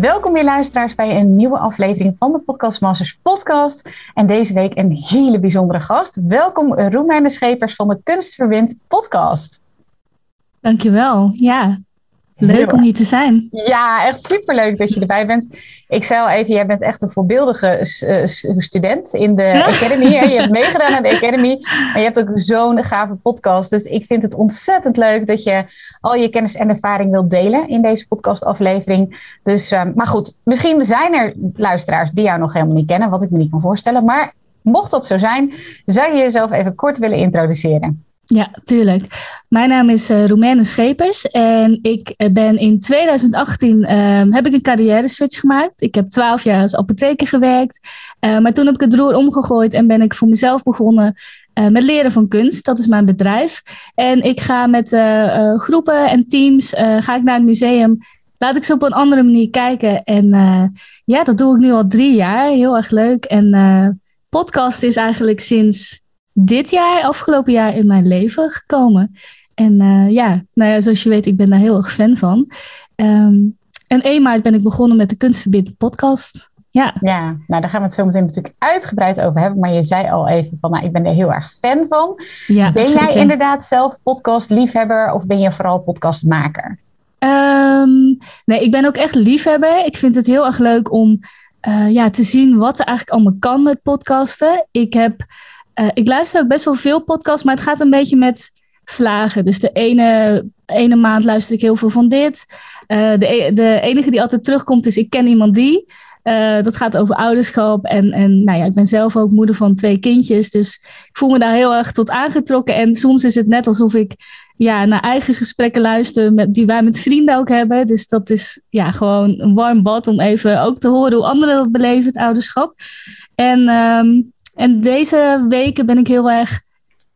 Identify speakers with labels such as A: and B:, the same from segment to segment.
A: Welkom weer luisteraars bij een nieuwe aflevering van de Podcast Masters podcast. En deze week een hele bijzondere gast. Welkom Roemijn Schepers van de Kunstverwind podcast.
B: Dankjewel. Ja, Leuk om hier te zijn.
A: Ja, echt superleuk dat je erbij bent. Ik zei al even, jij bent echt een voorbeeldige eh, student in de Academy. Je hebt meegedaan aan de Academy, maar je hebt ook zo'n gave podcast. Dus ik vind het ontzettend leuk dat je al je kennis en ervaring wilt delen in deze podcastaflevering. Dus, uh, maar goed, misschien zijn er luisteraars die jou nog helemaal niet kennen, wat ik me niet kan voorstellen. Maar mocht dat zo zijn, zou je jezelf even kort willen introduceren?
B: Ja, tuurlijk. Mijn naam is uh, Schepers en ik eh, ben in 2018 ehm, heb ik een carrière switch gemaakt. Ik heb twaalf jaar als apotheker gewerkt, uh, maar toen heb ik het roer omgegooid en ben ik voor mezelf begonnen met leren van kunst. Dat is mijn bedrijf. En ik ga met groepen en teams ga ik naar het museum. Laat ik ze op een andere manier kijken. En ja, dat doe ik nu al drie jaar. Heel erg leuk. En podcast is eigenlijk sinds dit jaar, afgelopen jaar, in mijn leven gekomen. En uh, ja, nou ja, zoals je weet, ik ben daar heel erg fan van. Um, en 1 maart ben ik begonnen met de Kunstverbind podcast. Ja.
A: ja, nou daar gaan we het zo meteen natuurlijk uitgebreid over hebben. Maar je zei al even van, nou, ik ben er heel erg fan van. Ja, ben jij inderdaad zelf podcast-liefhebber of ben je vooral podcastmaker?
B: Um, nee, ik ben ook echt liefhebber. Ik vind het heel erg leuk om uh, ja, te zien wat er eigenlijk allemaal kan met podcasten. Ik heb uh, ik luister ook best wel veel podcasts, maar het gaat een beetje met vlagen. Dus de ene, ene maand luister ik heel veel van dit. Uh, de, e-, de enige die altijd terugkomt is ik ken iemand die. Uh, dat gaat over ouderschap. En, en nou ja, ik ben zelf ook moeder van twee kindjes. Dus ik voel me daar heel erg tot aangetrokken. En soms is het net alsof ik ja, naar eigen gesprekken luister. Met, die wij met vrienden ook hebben. Dus dat is ja, gewoon een warm bad om even ook te horen hoe anderen dat beleven, het ouderschap. En um, en deze weken ben ik heel erg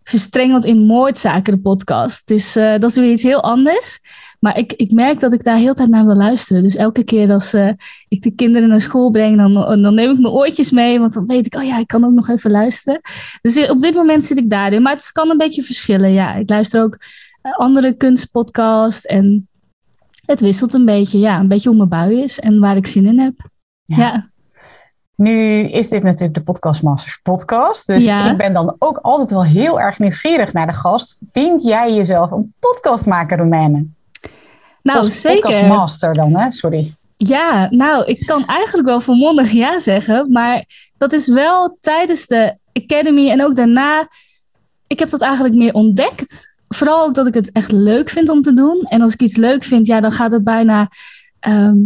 B: verstrengeld in moordzaken, de podcast. Dus uh, dat is weer iets heel anders. Maar ik, ik merk dat ik daar heel tijd naar wil luisteren. Dus elke keer als uh, ik de kinderen naar school breng, dan, dan neem ik mijn oortjes mee. Want dan weet ik, oh ja, ik kan ook nog even luisteren. Dus eh, op dit moment zit ik daarin. Maar het kan een beetje verschillen. Ja, ik luister ook andere kunstpodcasts. En het wisselt een beetje. Ja, een beetje hoe mijn bui is en waar ik zin in heb. ja.
A: Nu is dit natuurlijk de Podcast Masters podcast. Dus ik ben dan ook altijd wel heel erg nieuwsgierig naar de gast. Vind jij jezelf een podcastmaker, Romaine?
B: Nou, Post zeker.
A: Podcastmaster dan, hè? Sorry.
B: Ja, nou, ik kan eigenlijk wel volmondig ja zeggen. Maar dat is wel tijdens de Academy en ook daarna... Ik heb dat eigenlijk meer ontdekt. Vooral ook dat ik het echt leuk vind om te doen. En als ik iets leuk vind, ja, dan gaat het bijna... Ehm,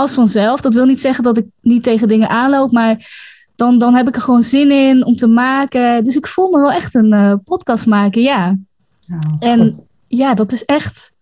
B: als vanzelf. Dat wil niet zeggen dat ik niet tegen dingen aanloop, maar dan, dan heb ik er gewoon zin in om te maken. Dus ik voel me wel echt een uh, podcast maken, ja. en ja, dat is echt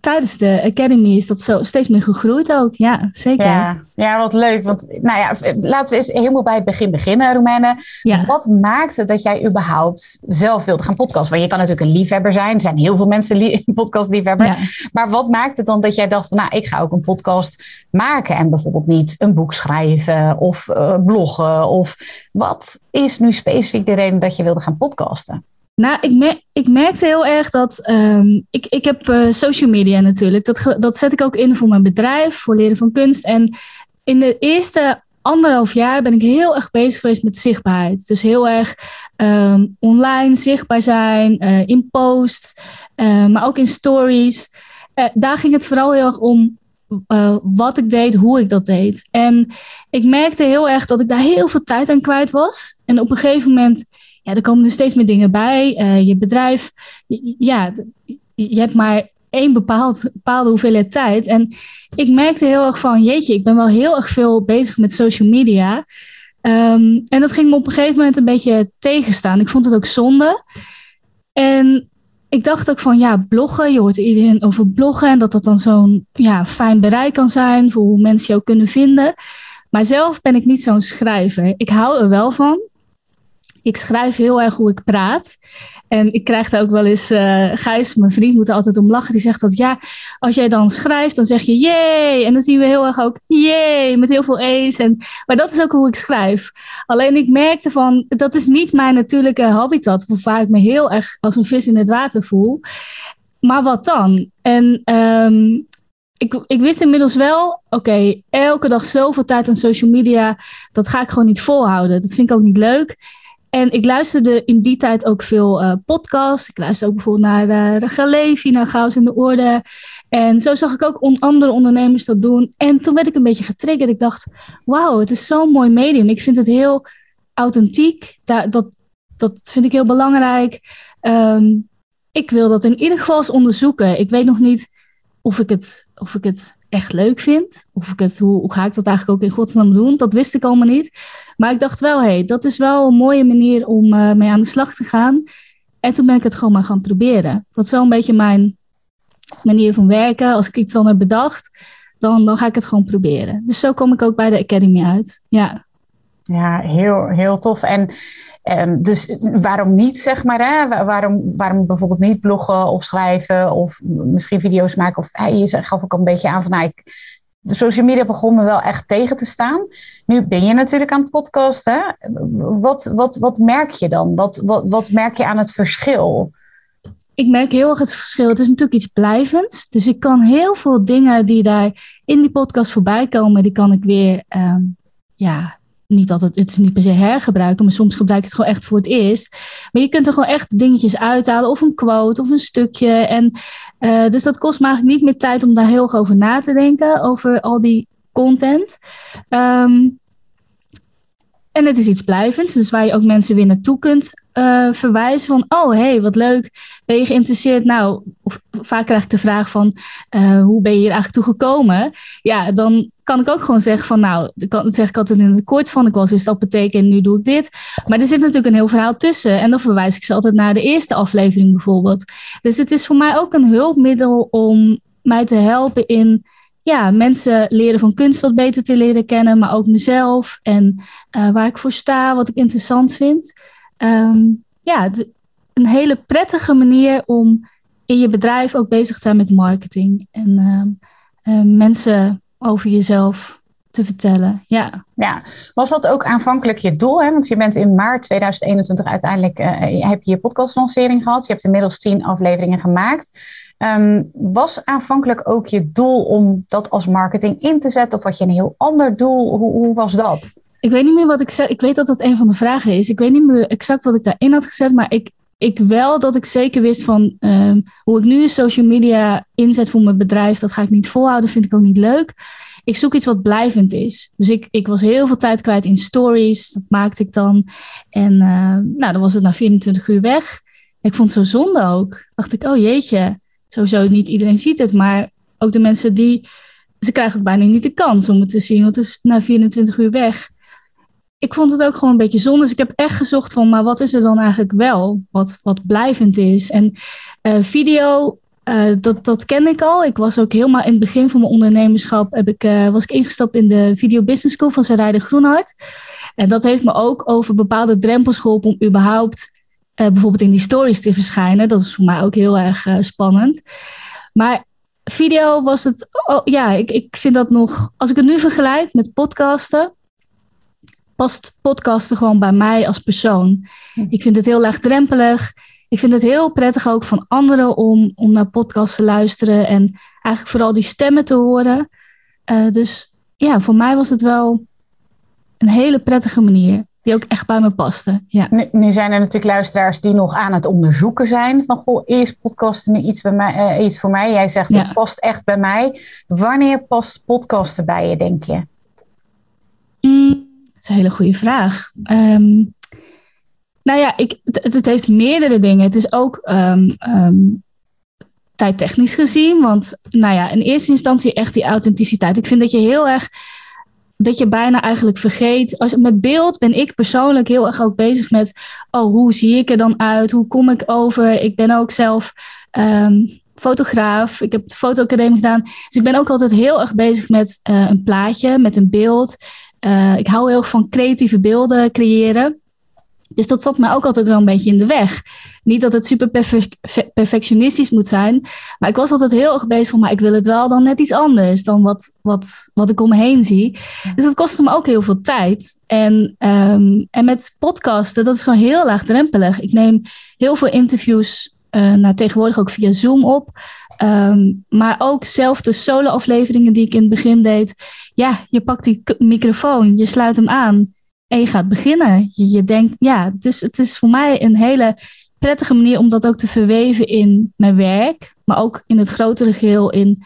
B: tijdens de Academy is dat zo steeds meer gegroeid ook. Ja, zeker.
A: Ja, ja wat leuk. Want nou ja, laten we eens helemaal bij het begin beginnen, Roemene. Ja. Wat maakte dat jij überhaupt zelf wilde gaan podcasten? Want je kan natuurlijk een liefhebber zijn. Er zijn heel veel mensen li podcastliefhebber. Ja. Maar wat maakte dan dat jij dacht, nou, ik ga ook een podcast maken en bijvoorbeeld niet een boek schrijven of uh, bloggen? Of wat is nu specifiek de reden dat je wilde gaan podcasten?
B: Nou, ik, ik merkte heel erg dat. Um, ik, ik heb uh, social media natuurlijk. Dat, dat zet ik ook in voor mijn bedrijf, voor leren van kunst. En in de eerste anderhalf jaar ben ik heel erg bezig geweest met zichtbaarheid. Dus heel erg um, online zichtbaar zijn, uh, in posts, uh, maar ook in stories. daar ging het vooral heel erg om wat ik deed, hoe ik dat deed. En ik merkte heel erg dat ik daar heel veel tijd aan kwijt was. En op een gegeven moment er komen er steeds meer dingen bij. Uh, je bedrijf, ja, je hebt maar één bepaald, bepaalde hoeveelheid tijd. En ik merkte heel erg van, jeetje, ik ben wel heel erg veel bezig met social media. Um, en dat ging me op een gegeven moment een beetje tegenstaan. Ik vond het ook zonde. En ik dacht ook van ja, bloggen, je hoort iedereen over bloggen en dat dat dan zo'n ja, fijn bereik kan zijn voor hoe mensen jou kunnen vinden. Maar zelf ben ik niet zo'n schrijver. Ik hou er wel van. Ik schrijf heel erg hoe ik praat. En ik krijg daar ook wel eens, uh, Gijs, mijn vriend, moet er altijd om lachen. Die zegt dat ja, als jij dan schrijft, dan zeg je jee. En dan zien we heel erg ook jee, met heel veel e's. En, maar dat is ook hoe ik schrijf. Alleen ik merkte van, dat is niet mijn natuurlijke habitat. Waar ik me heel erg als een vis in het water voel. Maar wat dan? En um, ik, ik wist inmiddels wel, oké, elke dag zoveel tijd aan social media, dat ga ik gewoon niet volhouden. Dat vind ik ook niet leuk. En ik luisterde in die tijd ook veel uh, podcasts. Ik luisterde ook bijvoorbeeld naar uh, eh, Galevi, naar Chaos in de Orde. En zo zag ik ook andere ondernemers dat doen. En toen werd ik een beetje getriggerd. Ik dacht, wauw, het is zo'n mooi medium. Ik vind het heel authentiek. Dat, dat, vind ik heel belangrijk. Um, ik wil dat in ieder geval eens onderzoeken. Ik weet nog niet of ik het, of ik het echt leuk vind. Of ik het, hoe, hoe ga ik dat eigenlijk ook in godsnaam doen? Dat wist ik allemaal niet. Maar ik dacht wel, hé, hey, dat is wel een mooie manier om uh, mee aan de slag te gaan. En toen ben ik het gewoon maar gaan proberen. Dat is wel een beetje mijn manier van werken. Als ik iets dan heb bedacht, dan, dan ga ik het gewoon proberen. Dus zo kom ik ook bij de Academy uit. Ja,
A: ja heel, heel tof. En Um, dus waarom niet, zeg maar? Hè? Waarom, waarom bijvoorbeeld niet bloggen of schrijven of misschien video's maken? Of hey, je gaf ook een beetje aan van, nou, ik, de social media begon me wel echt tegen te staan. Nu ben je natuurlijk aan het podcasten. Wat, wat, wat merk je dan? Wat, wat, wat merk je aan het verschil?
B: Ik merk heel erg het verschil. Het is natuurlijk iets blijvends. Dus ik kan heel veel dingen die daar in die podcast voorbij komen, die kan ik weer um, ja, niet altijd, het is niet per se hergebruiken, maar soms gebruik ik het gewoon echt voor het eerst. Maar je kunt er gewoon echt dingetjes uithalen, of een quote, of een stukje. En uh, dus dat kost me eigenlijk niet meer tijd om daar heel erg over na te denken, over al die content. Um, en het is iets blijvends, dus waar je ook mensen weer naartoe kunt uh, verwijzen van, oh hey, wat leuk, ben je geïnteresseerd? Nou, of, vaak krijg ik de vraag van, uh, hoe ben je hier eigenlijk toe gekomen? Ja, dan kan ik ook gewoon zeggen van, nou, dan zeg ik altijd in het kort van, ik was in apotheek en nu doe ik dit. Maar er zit natuurlijk een heel verhaal tussen en dan verwijs ik ze altijd naar de eerste aflevering bijvoorbeeld. Dus het is voor mij ook een hulpmiddel om mij te helpen in ja, mensen leren van kunst wat beter te leren kennen, maar ook mezelf en uh, waar ik voor sta, wat ik interessant vind. Um, ja, een hele prettige manier om in je bedrijf ook bezig te zijn met marketing en uh, uh, mensen over jezelf te vertellen. Ja.
A: ja, was dat ook aanvankelijk je doel? Hè? Want je bent in maart 2021 uiteindelijk heb je je podcastlancering gehad. Je hebt inmiddels tien afleveringen gemaakt. Was aanvankelijk ook je doel om dat als marketing in te zetten? Of had je een heel ander doel? Hoe, hoe was dat?
B: Ik weet niet meer wat ik zei. Ik weet dat dat een van de vragen is. Ik weet niet meer exact wat ik daarin had gezet. Maar ik, ik wel dat ik zeker wist van um, hoe ik nu social media inzet voor mijn bedrijf. Dat ga ik niet volhouden. Vind ik ook niet leuk. Ik zoek iets wat blijvend is. Dus ik, ik was heel veel tijd kwijt in stories. Dat maakte ik dan. En uh, nou, dan was het na 24 uur weg. Ik vond het zo zonde ook. Dacht ik, oh jeetje sowieso niet iedereen ziet het, maar ook de mensen die, ze krijgen ook bijna niet de kans om het te zien, want het is na 24 uur weg. Ik vond het ook gewoon een beetje zonde, dus ik heb echt gezocht van, maar wat is er dan eigenlijk wel, wat, wat blijvend is? En uh, video, uh, dat, dat ken ik al. Ik was ook helemaal in het begin van mijn ondernemerschap, heb ik, uh, was ik ingestapt in de Video Business School van Sarayde Groenhart. En dat heeft me ook over bepaalde drempels geholpen om überhaupt bijvoorbeeld in die stories te verschijnen. Dat is voor mij ook heel erg spannend. Maar video was het, oh, ja, ik, ik vind dat nog, als ik het nu vergelijk met podcasten, past podcasten gewoon bij mij als persoon. Hm. Ik vind het heel laagdrempelig. Ik vind het heel prettig ook van anderen om, om naar podcasts te luisteren en eigenlijk vooral die stemmen te horen. Uh, dus ja, voor mij was het wel een hele prettige manier die ook echt bij me paste. Ja.
A: Nu, nu, zijn er natuurlijk luisteraars die nog aan het onderzoeken zijn van goh, is podcasten nu iets, bij mij, uh, iets voor mij? Jij zegt het past echt bij mij. Wanneer past podcasten bij je, denk je?
B: Mm, dat is een hele goede vraag. Um, nou ja, ik, het, het, heeft meerdere dingen. Het is ook um, tijdtechnisch gezien, want nou ja, in eerste instantie echt die authenticiteit. Ik vind dat je heel erg dat je bijna eigenlijk vergeet. Als, met beeld ben ik persoonlijk heel erg ook bezig met, oh, hoe zie ik er dan uit? Hoe kom ik over? Ik ben ook zelf ehm, fotograaf. Ik heb de fotoacademie gedaan. Dus ik ben ook altijd heel erg bezig met eh, een plaatje, met een beeld. Uh, ik hou heel erg van creatieve beelden creëren. Dus dat zat mij ook altijd wel een beetje in de weg. Niet dat het super perfectionistisch moet zijn, maar ik was altijd heel erg bezig van, maar ik wil het wel dan net iets anders dan wat, wat, wat ik om me heen zie. Dus dat kostte me ook heel veel tijd. En, um, en met podcasten, dat is gewoon heel laagdrempelig. Ik neem heel veel interviews, uh, nou, tegenwoordig ook via Zoom op. Um, maar ook zelf de solo-afleveringen die ik in het begin deed. Ja, je pakt die microfoon, je sluit hem aan en je gaat beginnen. Je, denkt, ja, dus het is voor mij een hele prettige manier om dat ook te verweven in mijn werk, maar ook in het grotere geheel in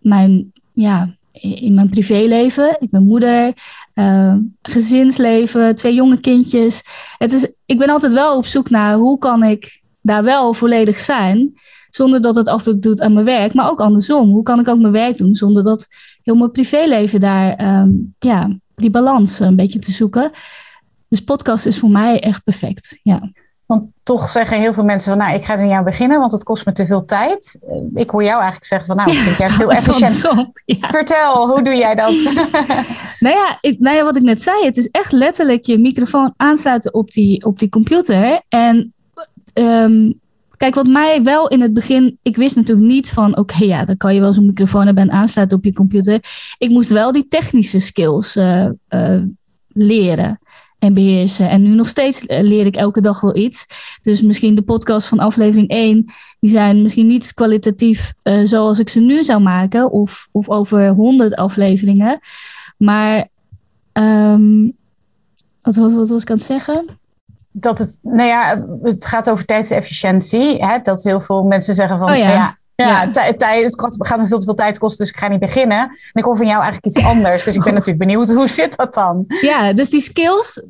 B: mijn, ja, in mijn privéleven. Ik ben moeder, uh, gezinsleven, twee jonge kindjes. Het is, ik ben altijd wel op zoek naar hoe kan ik daar wel volledig zijn, zonder dat het afdruk doet aan mijn werk, maar ook andersom. Hoe kan ik ook mijn werk doen zonder dat heel mijn privéleven daar um, ja, die balans een beetje te zoeken. Dus podcast is voor mij echt perfect. Ja.
A: Want toch zeggen heel veel mensen van, nou, ik ga er niet aan beginnen, want het kost me te veel tijd. Eh, ik hoor jou eigenlijk zeggen van, nou, ik vind juist heel efficiënt. Vertel, hoe doe jij dat?
B: nou, ja, ik, nou ja, wat ik net zei, het is echt letterlijk je microfoon aansluiten op die, op die computer. En um, Kijk, wat mij wel in het begin, ik wist natuurlijk niet van, oké, ja, dan kan je wel zo'n microfoon hebben en aansluiten op je computer. Ik moest wel die technische skills uh, uh, leren en beheersen. En nu nog steeds eh, leer ik elke dag wel iets. Dus misschien de podcast van aflevering 1, die zijn misschien niet kwalitatief zoals ik ze nu zou maken, of, of over 100 afleveringen. Maar, um, wat, wat, wat was ik aan het zeggen?
A: Dat het, nou ja, het gaat over tijdsefficiëntie. Hè? Dat heel veel mensen zeggen van, oh ja. ja ja, Tijd, het gaat me veel te veel tijd kosten, dus ik ga niet beginnen. En ik hoor van jou eigenlijk iets anders. Dus ik ben natuurlijk benieuwd, hoe zit dat dan?
B: Ja, dus die skills,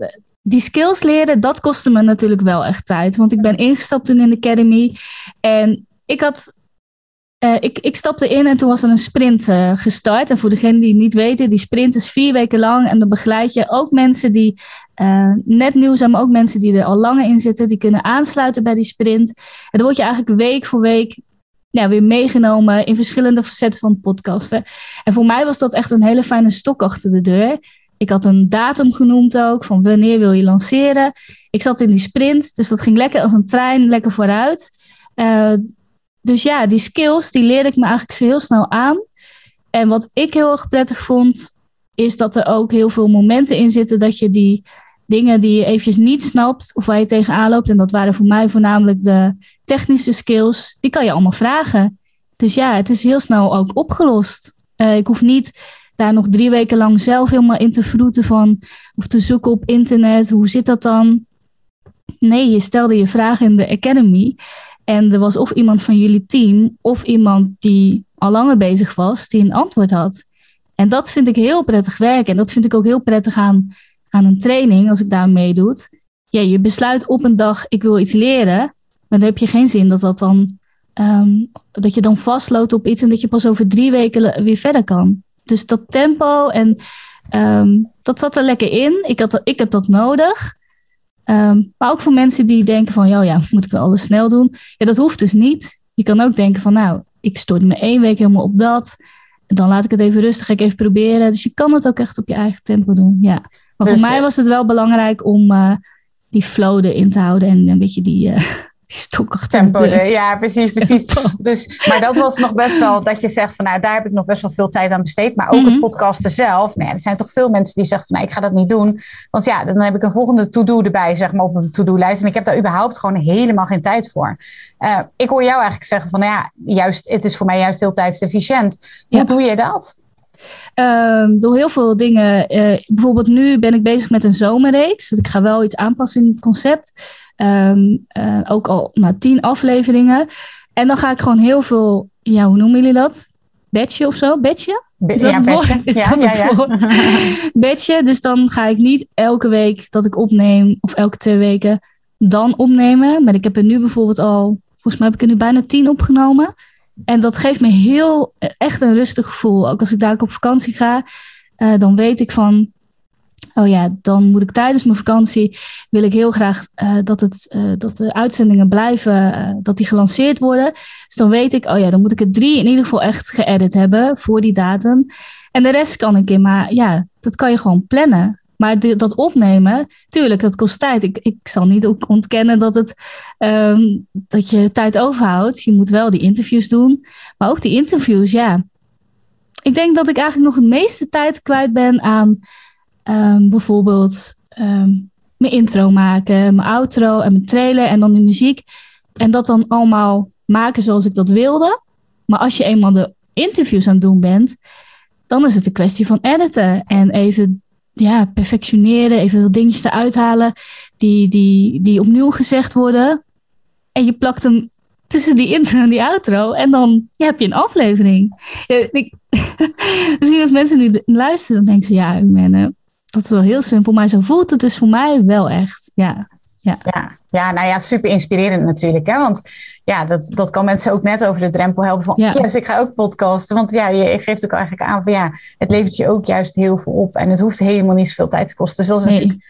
B: die skills leren, dat kostte me natuurlijk wel echt tijd. Want ik ben ingestapt toen in de Academy. En ik had uh, ik, ik stapte in en toen was er een sprint uh, gestart. En voor degenen die het niet weten, die sprint is vier weken lang. En dan begeleid je ook mensen die uh, net nieuw zijn, maar ook mensen die er al langer in zitten. Die kunnen aansluiten bij die sprint. En dan word je eigenlijk week voor week weer meegenomen in verschillende facetten van podcasten. En voor mij was dat echt een hele fijne stok achter de deur. Ik had een datum genoemd ook, van wanneer wil je lanceren. Ik zat in die sprint, dus dat ging lekker als een trein, lekker vooruit. Dus ja, die skills, die leerde ik me eigenlijk heel snel aan. En wat ik heel erg prettig vond, is dat er ook heel veel momenten in zitten dat je die dingen die je eventjes niet snapt of waar je tegenaan loopt, en dat waren voor mij voornamelijk de technische skills, die kan je allemaal vragen. Dus ja, het is heel snel ook opgelost. Uh, ik hoef niet daar nog drie weken lang zelf helemaal in te vroeten van of te zoeken op internet. Hoe zit dat dan? Nee, je stelde je vragen in de Academy. En er was of iemand van jullie team of iemand die al langer bezig was, die een antwoord had. En dat vind ik heel prettig werken. En dat vind ik ook heel prettig aan, aan een training, als ik daar meedoe. Ja, je besluit op een dag, ik wil iets leren. Maar dan heb je geen zin dat dat dan, um, dat je dan vastloopt op iets en dat je pas over drie weken weer verder kan. Dus dat tempo en um, dat zat er lekker in. Ik, had, ik heb dat nodig. Um, maar ook voor mensen die denken van, ja, ja, moet ik dat alles snel doen? Ja, dat hoeft dus niet. Je kan ook denken van, nou, ik stort me één week helemaal op dat. En dan laat ik het even rustig, ga ik even proberen. Dus je kan het ook echt op je eigen tempo doen, ja. Maar dus, voor mij was het wel belangrijk om uh, die flow erin te houden en een beetje die, uh,
A: tempo. ja, precies, precies. Dus, maar dat was nog best wel dat je zegt van nou, daar heb ik nog best wel veel tijd aan besteed. Maar ook het mhm. podcasten zelf. Nee, er zijn toch veel mensen die zeggen van nee, ik ga dat niet doen. Want ja, dan heb ik een volgende to-do erbij, zeg maar, op een to-do-lijst. En ik heb daar überhaupt gewoon helemaal geen tijd voor. Uh, ik hoor jou eigenlijk zeggen van nou ja, juist, het is voor mij juist heel tijdsefficiënt. Hoe doe je dat?
B: Um, door heel veel dingen. Uh, bijvoorbeeld nu ben ik bezig met een zomerreeks. Dus ik ga wel iets aanpassen in het concept. Um, uh, ook al na tien afleveringen. En dan ga ik gewoon heel veel, ja, hoe noemen jullie dat? Bedje of zo? Bedje? Is dat ja, het woord? Is ja, dat ja, het woord? bedje. Dus dan ga ik niet elke week dat ik opneem, of elke twee weken, dan opnemen. Maar ik heb er nu bijvoorbeeld al, volgens mij heb ik er nu bijna tien opgenomen. En dat geeft me heel, echt een rustig gevoel. Ook als ik daar op vakantie ga, dan weet ik van, oh ja, dan moet ik tijdens mijn vakantie, wil ik heel graag dat, het, dat de uitzendingen blijven, dat die gelanceerd worden. Dus dan weet ik, oh ja, dan moet ik het drie in ieder geval echt geëdit hebben voor die datum. En de rest kan ik in, maar ja, dat kan je gewoon plannen. Maar dat opnemen, tuurlijk, dat kost tijd. Ik, ik zal niet ontkennen dat, het, ehm, dat je tijd overhoudt. Je moet wel die interviews doen. Maar ook die interviews, ja. Ik denk dat ik eigenlijk nog het meeste tijd kwijt ben aan ehm, bijvoorbeeld ehm, mijn intro maken, mijn outro en mijn trailer en dan de muziek. En dat dan allemaal maken zoals ik dat wilde. Maar als je eenmaal de interviews aan het doen bent, dan is het een kwestie van editen en even ja, perfectioneren, even wat dingetjes eruit halen die, die, die opnieuw gezegd worden. En je plakt hem tussen die intro en die outro en dan heb je een aflevering. Ja, misschien als mensen nu luisteren, dan denken ze ja, ik ben, uh, dat is wel heel simpel, maar zo voelt het dus voor mij wel echt. Ja.
A: Ja. Ja, ja, nou ja, super inspirerend natuurlijk. Hè? Want ja, dat, dat kan mensen ook net over de drempel helpen van, ja. yes, ik ga ook podcasten. Want ja, je geeft ook eigenlijk aan van, ja, het levert je ook juist heel veel op. En het hoeft helemaal niet zoveel tijd te kosten. Dus dat is natuurlijk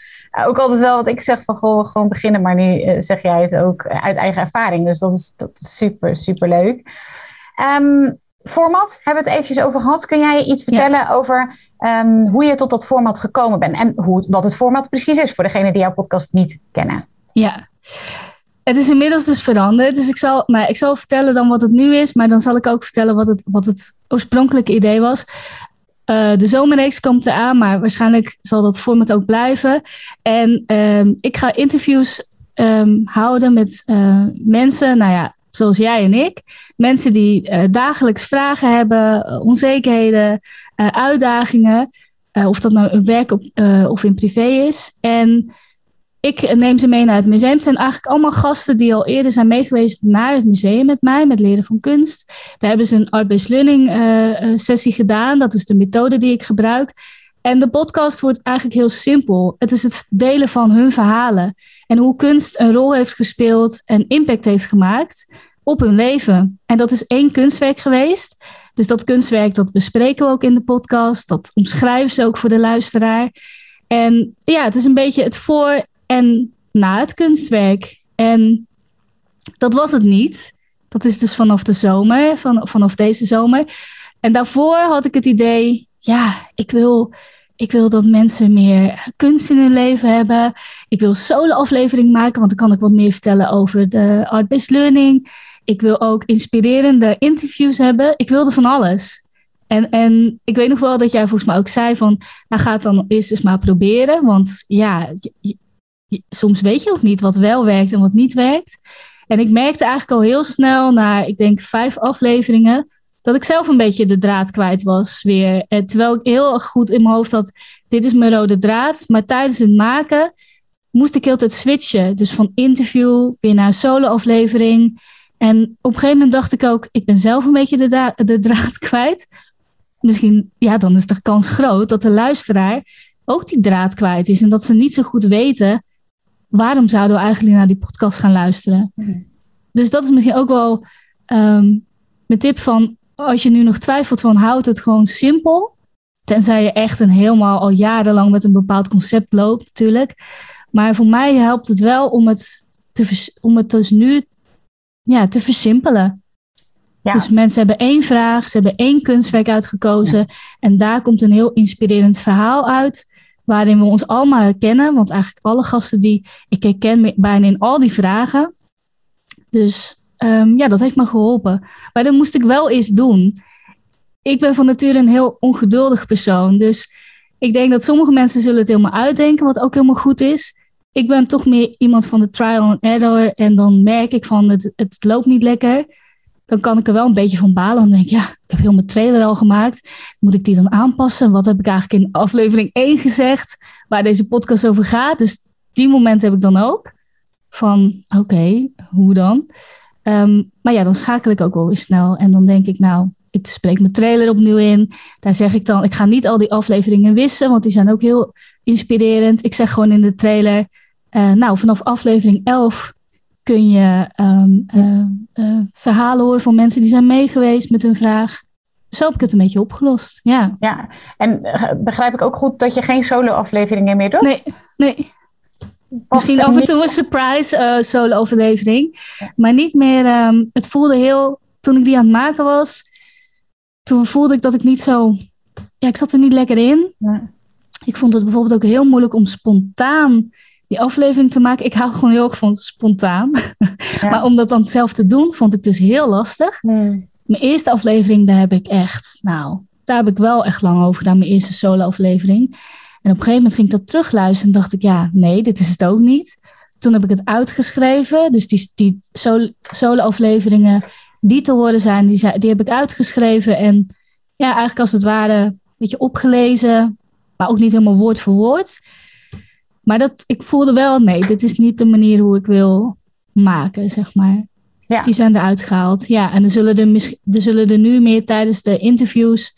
A: ook altijd wel wat ik zeg van, gewoon, gewoon beginnen. Maar nu uh, zeg jij het ook uit eigen ervaring. Dus dat is, dat is super, super leuk. Um, format hebben we het eventjes over gehad. Kun jij iets vertellen over um, hoe je tot dat format gekomen bent en hoe, wat het format precies is voor degenen die jouw podcast niet kennen?
B: Ja, het is inmiddels dus veranderd. Dus ik zal, nou, ik zal vertellen dan wat het nu is, maar dan zal ik ook vertellen wat het, wat het oorspronkelijke idee was. Uh, de zomerreeks komt eraan, maar waarschijnlijk zal dat format ook blijven. En um, ik ga interviews um, houden met uh, mensen, nou ja, zoals jij en ik. Mensen die uh, dagelijks vragen hebben, onzekerheden, uitdagingen. of dat nou in werk of in privé is. En ik neem ze mee naar het museum. Het zijn eigenlijk allemaal gasten die al eerder zijn meegeweest naar het museum met mij, met leren van kunst. Daar hebben ze een art-based learning sessie gedaan. Dat is de methode die ik gebruik. En de podcast wordt eigenlijk heel simpel. Het is het delen van hun verhalen. En hoe kunst een rol heeft gespeeld en impact heeft gemaakt op hun leven. En dat is één kunstwerk geweest. Dus dat kunstwerk dat bespreken we ook in de podcast. Dat omschrijven ze ook voor de luisteraar. En ja, het is een beetje het voor- en na het kunstwerk. En dat was het niet. Dat is dus vanaf de zomer, van, vanaf deze zomer. En daarvoor had ik het idee, ja, ik wil, ik wil dat mensen meer kunst in hun leven hebben. Ik wil solo-aflevering maken, want dan kan ik wat meer vertellen over de art-based learning. Ik wil ook inspirerende interviews hebben. Ik wilde van alles. En, en ik weet nog wel dat jij volgens mij ook zei van, nou ga het dan eerst eens maar proberen. Want ja, soms weet je ook niet wat wel werkt en wat niet werkt. En ik merkte eigenlijk al heel snel, na ik denk vijf afleveringen, dat ik zelf een beetje de draad kwijt was weer. Terwijl ik heel goed in mijn hoofd had, dit is mijn rode draad. Maar tijdens het maken moest ik heel tijd switchen. Dus van interview weer naar solo-aflevering. En op een gegeven moment dacht ik ook, ik ben zelf een beetje de, de draad kwijt. Misschien, ja, dan is de kans groot dat de luisteraar ook die draad kwijt is. En dat ze niet zo goed weten waarom zouden we eigenlijk naar die podcast gaan luisteren? Mhm. Dus dat is misschien ook wel um, mijn tip van als je nu nog twijfelt van houd het gewoon simpel. Tenzij je echt een helemaal al jarenlang met een bepaald concept loopt natuurlijk. Maar voor mij helpt het wel om het, te, om het dus nu ja, te versimpelen. Ja. Dus mensen hebben één vraag, ze hebben één kunstwerk uitgekozen. En daar komt een heel inspirerend verhaal uit waarin we ons allemaal herkennen. Want eigenlijk alle gasten die ik herken bijna in al die vragen. Dus um, ja, dat heeft me geholpen. Maar dat moest ik wel eens doen. Ik ben van nature een heel ongeduldig persoon. Dus ik denk dat sommige mensen zullen het helemaal uitdenken, wat ook helemaal goed is. Ik ben toch meer iemand van de trial and error. En dan merk ik van het, het loopt niet lekker dan kan ik er wel een beetje van balen. Dan denk ik, ja, ik heb heel mijn trailer al gemaakt. Moet ik die dan aanpassen? Wat heb ik eigenlijk in aflevering 1 gezegd, waar deze podcast over gaat? Dus die moment heb ik dan ook. Van, oké, hoe dan? Ehm, maar ja, dan schakel ik ook wel snel. En dan denk ik, nou, ik spreek mijn trailer opnieuw in. Daar zeg ik dan, ik ga niet al die afleveringen wissen, want die zijn ook heel inspirerend. Ik zeg gewoon in de trailer, uh, nou, vanaf aflevering 11 kun je um, uh, uh, verhalen horen van mensen die zijn meegeweest met hun vraag. zo heb ik het een beetje opgelost. Ja,
A: ja. en begrijp ik ook goed dat je geen solo-afleveringen meer doet?
B: Nee, nee. Misschien af en toe een surprise solo-overlevering. Maar niet meer. Ehm, het voelde heel. Toen ik die aan het maken was, toen voelde ik dat ik niet zo. Ja, ik zat er niet lekker in. Ja. Ik vond het bijvoorbeeld ook heel moeilijk om spontaan die aflevering te maken. Ik hou gewoon heel erg van spontaan. maar om dat dan zelf te doen, vond ik dus heel lastig. Hmm. Mijn eerste aflevering, daar heb ik echt, nou, daar heb ik wel echt lang over gedaan, mijn eerste solo-aflevering. En op een gegeven moment ging ik dat terugluisteren en dacht ik, ja, nee, dit is het ook niet. Toen heb ik het uitgeschreven, dus die, die solo-afleveringen die te horen zijn, die, die heb ik uitgeschreven. En ja, eigenlijk als het ware een beetje opgelezen, maar ook niet helemaal woord voor woord. Maar dat, ik voelde wel, nee, dit is niet de manier hoe ik wil maken, zeg maar. Dus die zijn eruit gehaald. Ja, en er zullen er, er, zullen er nu meer tijdens de interviews,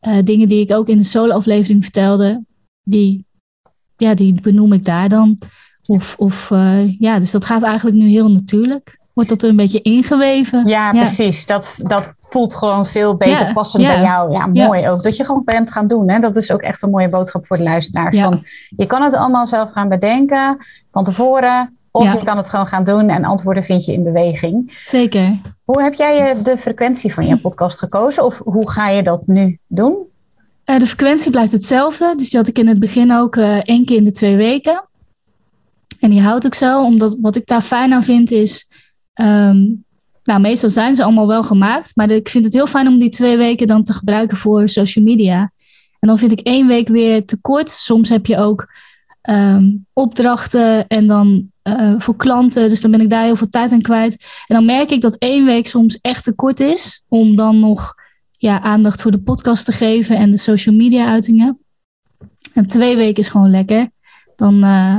B: uh, dingen die ik ook in de solo-aflevering vertelde, die, ja, die benoem ik daar dan. Of, of uh, ja, dus dat gaat eigenlijk nu heel natuurlijk wordt dat er een beetje ingeweven.
A: Ja, precies. Dat, dat voelt gewoon veel beter passend bij jou. Ja, mooi ook. Dat je gewoon bent gaan doen. Hè? Dat is ook echt een mooie boodschap voor de luisteraar. Van, je kan het allemaal zelf gaan bedenken van tevoren. Of je kan het gewoon gaan doen en antwoorden vind je in beweging.
B: Zeker.
A: Hoe heb jij de frequentie van je podcast gekozen? Of hoe ga je dat nu doen?
B: Uh, de frequentie blijft hetzelfde. Dus die had ik in het begin ook uh, één keer in de twee weken. En die houd ik zo, omdat wat ik daar fijn aan vind is Ehm, nou, meestal zijn ze allemaal wel gemaakt, maar ik vind het heel fijn om die twee weken dan te gebruiken voor social media. En dan vind ik één week weer te kort. Soms heb je ook ehm, opdrachten en dan uh, voor klanten, dus dan ben ik daar heel veel tijd aan kwijt. En dan merk ik dat één week soms echt te kort is om dan nog ja, aandacht voor de podcast te geven en de social media uitingen. En twee weken is gewoon lekker. Dan uh,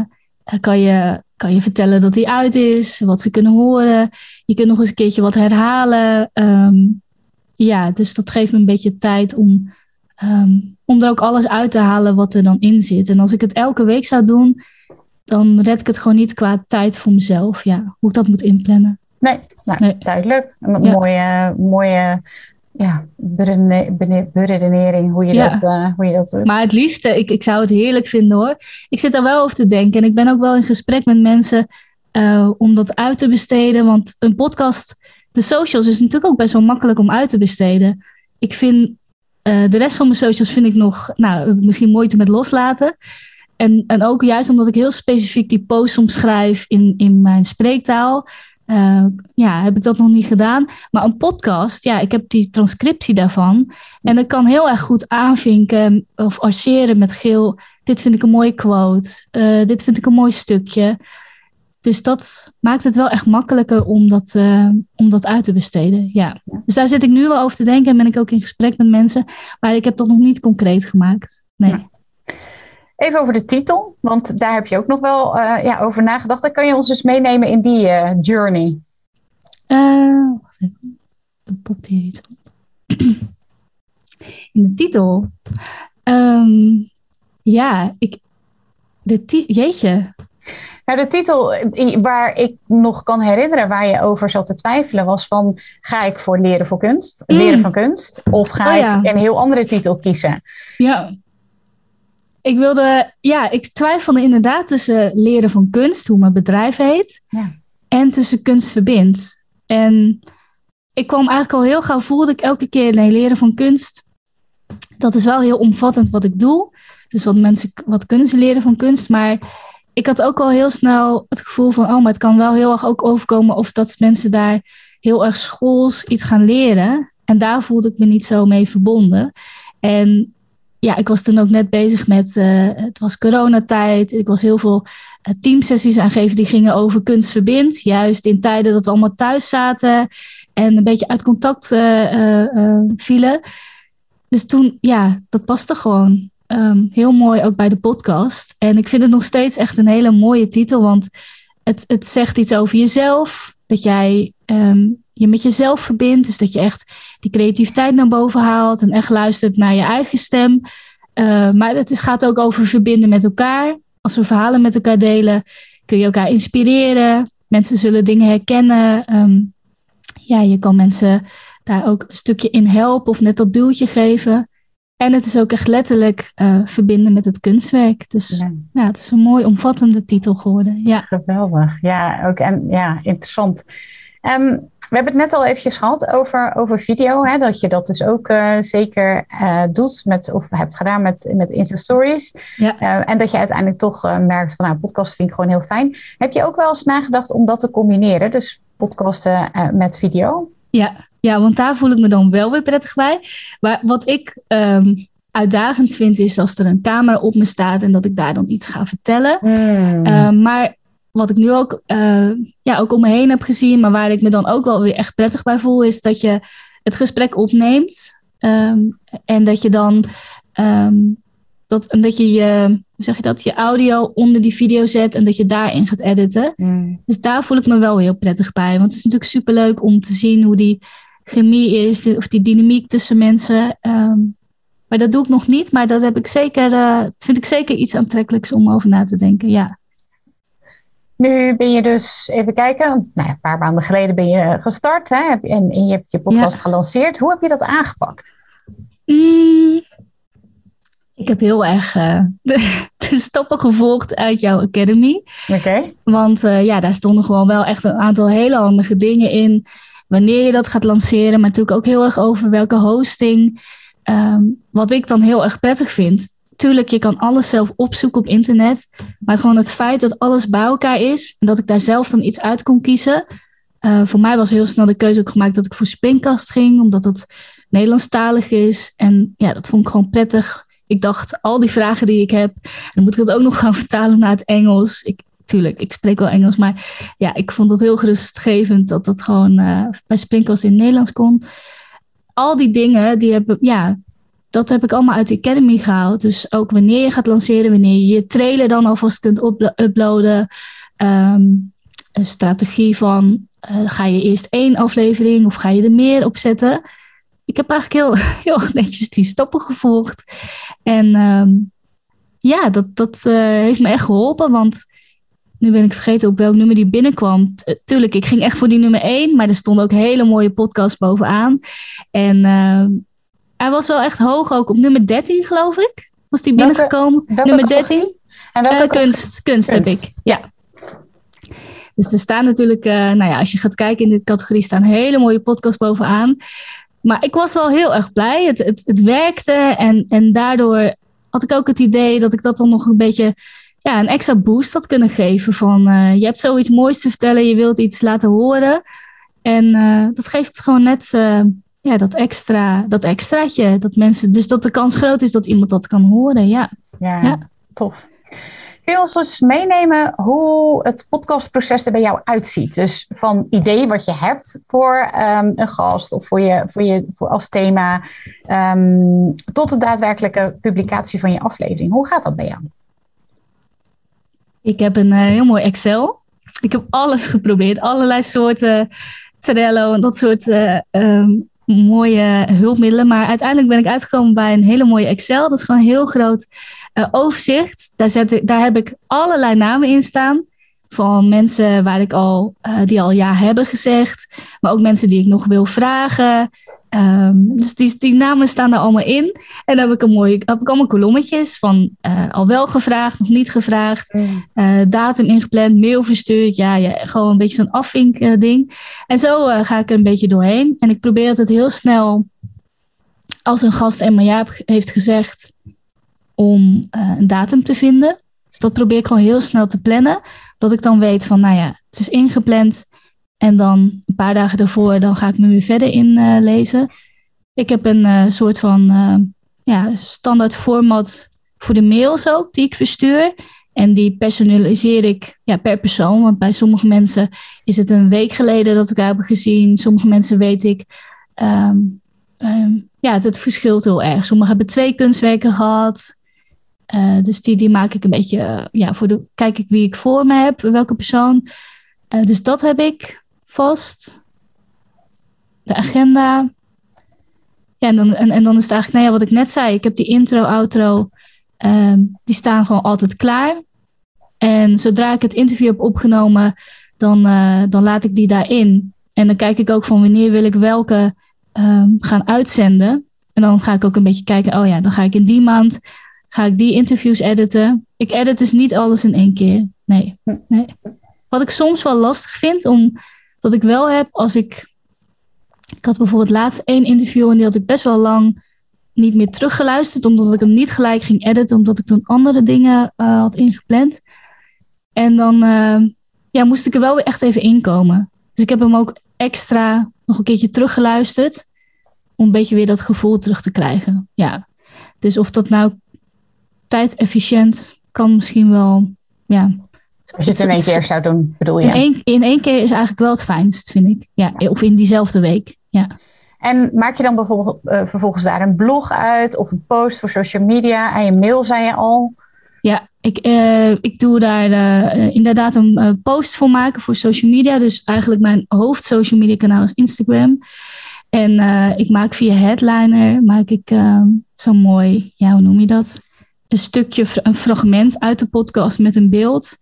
B: kan je kan je vertellen dat hij uit is, wat ze kunnen horen. Je kunt nog eens een keertje wat herhalen. Ehm, ja, dus dat geeft me een beetje tijd om, um, om er ook alles uit te halen wat er dan in zit. En als ik het elke week zou doen, dan red ik het gewoon niet qua tijd voor mezelf. Ja, hoe ik dat moet inplannen.
A: Nee, nou, duidelijk. Een mooie, mooie ja, beredenering hoe je, dat, uh, hoe je dat doet.
B: Maar het liefste, ik, ik zou het heerlijk vinden hoor. Ik zit daar wel over te denken en ik ben ook wel in gesprek met mensen uh, om dat uit te besteden. Want een podcast, de socials, is natuurlijk ook best wel makkelijk om uit te besteden. Ik vind uh, de rest van mijn socials vind ik nog, nou, misschien moeite met loslaten. En, en ook juist omdat ik heel specifiek die posts omschrijf in, in mijn spreektaal. Uh, ja, heb ik dat nog niet gedaan. Maar een podcast, ja, ik heb die transcriptie daarvan. En ik kan heel erg goed aanvinken of arceren met geel. Dit vind ik een mooie quote. Uh, dit vind ik een mooi stukje. Dus dat maakt het wel echt makkelijker om dat, uh, om dat uit te besteden. Ja. Dus daar zit ik nu wel over te denken en ben ik ook in gesprek met mensen. Maar ik heb dat nog niet concreet gemaakt. Nee.
A: Even over de titel, want daar heb je ook nog wel uh, ja, over nagedacht. Dan kan je ons dus meenemen in die uh, journey.
B: Uh, wacht even. Er popt hier iets op. In de titel. Um, ja, ik. De jeetje.
A: Nou, de titel waar ik nog kan herinneren waar je over zat te twijfelen was van ga ik voor leren voor kunst, leren mm. van kunst, of ga oh, ja. ik een heel andere titel kiezen?
B: Ja ik wilde, ja, ik twijfelde inderdaad tussen leren van kunst, hoe mijn bedrijf heet, ja. en tussen kunst verbindt. En ik kwam eigenlijk al heel gauw, voelde ik elke keer, nee, leren van kunst, dat is wel heel omvattend wat ik doe. Dus wat mensen, wat kunnen ze leren van kunst, maar ik had ook al heel snel het gevoel van, oh, maar het kan wel heel erg ook overkomen of dat mensen daar heel erg schools iets gaan leren. En daar voelde ik me niet zo mee verbonden. En ja, ik was toen ook net bezig met, uh, het was coronatijd. Ik was heel veel uh, teamsessies aangeven die gingen over kunst verbind. Juist in tijden dat we allemaal thuis zaten en een beetje uit contact uh, vielen. Dus toen, ja, dat paste gewoon. Um, heel mooi ook bij de podcast. En ik vind het nog steeds echt een hele mooie titel, want het, het zegt iets over jezelf. Dat jij um, je met jezelf verbindt. Dus dat je echt die creativiteit naar boven haalt en echt luistert naar je eigen stem. Uh, maar het is, gaat ook over verbinden met elkaar. Als we verhalen met elkaar delen, kun je elkaar inspireren. Mensen zullen dingen herkennen. Um, ja, je kan mensen daar ook een stukje in helpen of net dat duwtje geven. En het is ook echt letterlijk uh, verbinden met het kunstwerk. Dus ja. ja. het is een mooi omvattende titel geworden. Ja.
A: Geweldig. Ja, ook en ja, interessant. Um, we hebben het net al eventjes gehad over, over video. Hè, dat je dat dus ook uh, zeker uh, doet met, of hebt gedaan met, met Insta Stories. Ja. Uh, en dat je uiteindelijk toch merkt van nou, podcast vind ik gewoon heel fijn. Heb je ook wel eens nagedacht om dat te combineren? Dus podcasten met video?
B: Ja, ja, want daar voel ik me dan wel weer prettig bij. Maar wat ik um, uitdagend vind, is als er een camera op me staat en dat ik daar dan iets ga vertellen. Mm. Uh, maar wat ik nu ook, uh, ja, ook om me heen heb gezien, maar waar ik me dan ook wel weer echt prettig bij voel, is dat je het gesprek opneemt. Um, en dat je dan um, dat, dat je je, hoe zeg je dat, je audio onder die video zet en dat je daarin gaat editen. Mm. Dus daar voel ik me wel heel prettig bij. Want het is natuurlijk superleuk om te zien hoe die chemie is, of die dynamiek tussen mensen. Um, maar dat doe ik nog niet, maar dat heb ik zeker, uh, vind ik zeker iets aantrekkelijks om over na te denken. Ja.
A: Nu ben je dus, even kijken, want, nou, een paar maanden geleden ben je gestart hè, en, en je hebt je podcast gelanceerd. Hoe heb je dat aangepakt?
B: Mm, ik heb heel erg uh, de, de, stappen gevolgd uit jouw academy.
A: Oké.
B: Want uh, ja, daar stonden gewoon wel echt een aantal hele handige dingen in. Wanneer je dat gaat lanceren, maar natuurlijk ook heel erg over welke hosting. Um, wat ik dan heel erg prettig vind. Tuurlijk, je kan alles zelf opzoeken op internet. Maar gewoon het feit dat alles bij elkaar is. En dat ik daar zelf dan iets uit kon kiezen. Uh, voor mij was heel snel de keuze ook gemaakt dat ik voor Springkast ging. Omdat het Nederlandstalig is. En ja, dat vond ik gewoon prettig ik dacht, al die vragen die ik heb, dan moet ik het ook nog gaan vertalen naar het Engels. Ik, tuurlijk, ik spreek wel Engels, maar ja, ik vond het heel gerustgevend dat dat gewoon uh, bij Sprinkles in het Nederlands kon. Al die dingen, die hebben, ja, dat heb ik allemaal uit de Academy gehaald. Dus ook wanneer je gaat lanceren, wanneer je je trailer dan alvast kunt uploaden. Um, een strategie van, uh, ga je eerst één aflevering of ga je er meer op zetten? ik heb eigenlijk heel, heel netjes die stappen gevolgd. En um, ja, dat, dat uh, heeft me echt geholpen. Want nu ben ik vergeten op welk nummer die binnenkwam. Tuurlijk, ik ging echt voor die nummer 1. Maar er stonden ook hele mooie podcasts bovenaan. En uh, hij was wel echt hoog ook op nummer 13, geloof ik. Was die binnengekomen?
A: Welke,
B: nummer 13.
A: En welke
B: uh, kunst, kunst, heb ik. Ja. Dus er staan natuurlijk, uh, nou ja, als je gaat kijken in de categorie, staan hele mooie podcasts bovenaan. Maar ik was wel heel erg blij. Het, het, het werkte en, en daardoor had ik ook het idee dat ik dat dan nog een beetje ja, een extra boost had kunnen geven. Van uh, je hebt zoiets moois te vertellen, je wilt iets laten horen. En uh, dat geeft gewoon net uh, ja, dat, extra, dat extraatje. Dat mensen, dus dat de kans groot is dat iemand dat kan horen. Ja,
A: ja, ja. tof. Kun je ons eens meenemen hoe het podcastproces er bij jou uitziet? Dus van idee wat je hebt voor um, een gast of voor je, voor je voor als thema, um, tot de daadwerkelijke publicatie van je aflevering. Hoe gaat dat bij jou?
B: Ik heb een uh, heel mooi Excel. Ik heb alles geprobeerd, allerlei soorten Trello en dat soort uh, um, mooie hulpmiddelen. Maar uiteindelijk ben ik uitgekomen bij een hele mooie Excel. Dat is gewoon een heel groot uh, overzicht. Daar, zet ik, daar heb ik allerlei namen in staan. Van mensen waar ik al, uh, die al ja hebben gezegd. Maar ook mensen die ik nog wil vragen. Um, dus die, die, namen staan er allemaal in. En dan heb ik, een mooi, heb ik allemaal kolommetjes van uh, al wel gevraagd, nog niet gevraagd. Mm. datum ingepland, mail verstuurd. Ja, ja gewoon een beetje zo'n afvink ding. En zo ga ik er een beetje doorheen. En ik probeer het heel snel, als een gast en ja heeft gezegd om een datum te vinden. Dus dat probeer ik gewoon heel snel te plannen. Dat ik dan weet van, nou ja, het is ingepland. En dan een paar dagen daarvoor, dan ga ik me weer verder inlezen. Uh, ik heb een uh, soort van ja, standaard format voor de mails ook, die ik verstuur. En die personaliseer ik ja, per persoon. Want bij sommige mensen is het een week geleden dat we elkaar hebben gezien. Sommige mensen weet ik. Um, um, ja, het, het, verschilt heel erg. Sommigen hebben twee kunstwerken gehad. Uh, dus die, die maak ik een beetje, ja, voor de, kijk ik wie ik voor me heb, welke persoon. Dus dat heb ik vast. De agenda. Ja, en dan, en, en dan is het eigenlijk, nou ja, wat ik net zei. Ik heb die intro, outro, ehm, die staan gewoon altijd klaar. En zodra ik het interview heb opgenomen, dan, dan laat ik die daarin. En dan kijk ik ook van wanneer wil ik welke ehm, gaan uitzenden. En dan ga ik ook een beetje kijken, oh ja, dan ga ik in die maand ga ik die interviews editen. Ik edit dus niet alles in één keer. Nee.
A: Hm.
B: nee. Wat ik soms wel lastig vind, omdat ik wel heb als ik. Ik had bijvoorbeeld laatst één interview en die had ik best wel lang niet meer teruggeluisterd, omdat ik hem niet gelijk ging editen, omdat ik toen andere dingen uh, had ingepland. En dan uh, ja, moest ik er wel weer echt even inkomen. Dus ik heb hem ook extra nog een keertje teruggeluisterd, om een beetje weer dat gevoel terug te krijgen. Ja. Dus of dat nou tijdefficiënt kan misschien wel, ja.
A: Als je het in één keer zou doen, bedoel je?
B: In één, in één keer is eigenlijk wel het fijnst, vind ik. Ja, of in diezelfde week, ja.
A: En maak je dan bijvoorbeeld uh, vervolgens daar een blog uit of een post voor social media en je mail zei je al?
B: Ja, ik, uh, ik doe daar uh, inderdaad een post voor maken voor social media. Dus eigenlijk mijn hoofd social media kanaal is Instagram. En ik maak via Headliner maak ik zo mooi, ja, hoe noem je dat? Een stukje, een fragment uit de podcast met een beeld.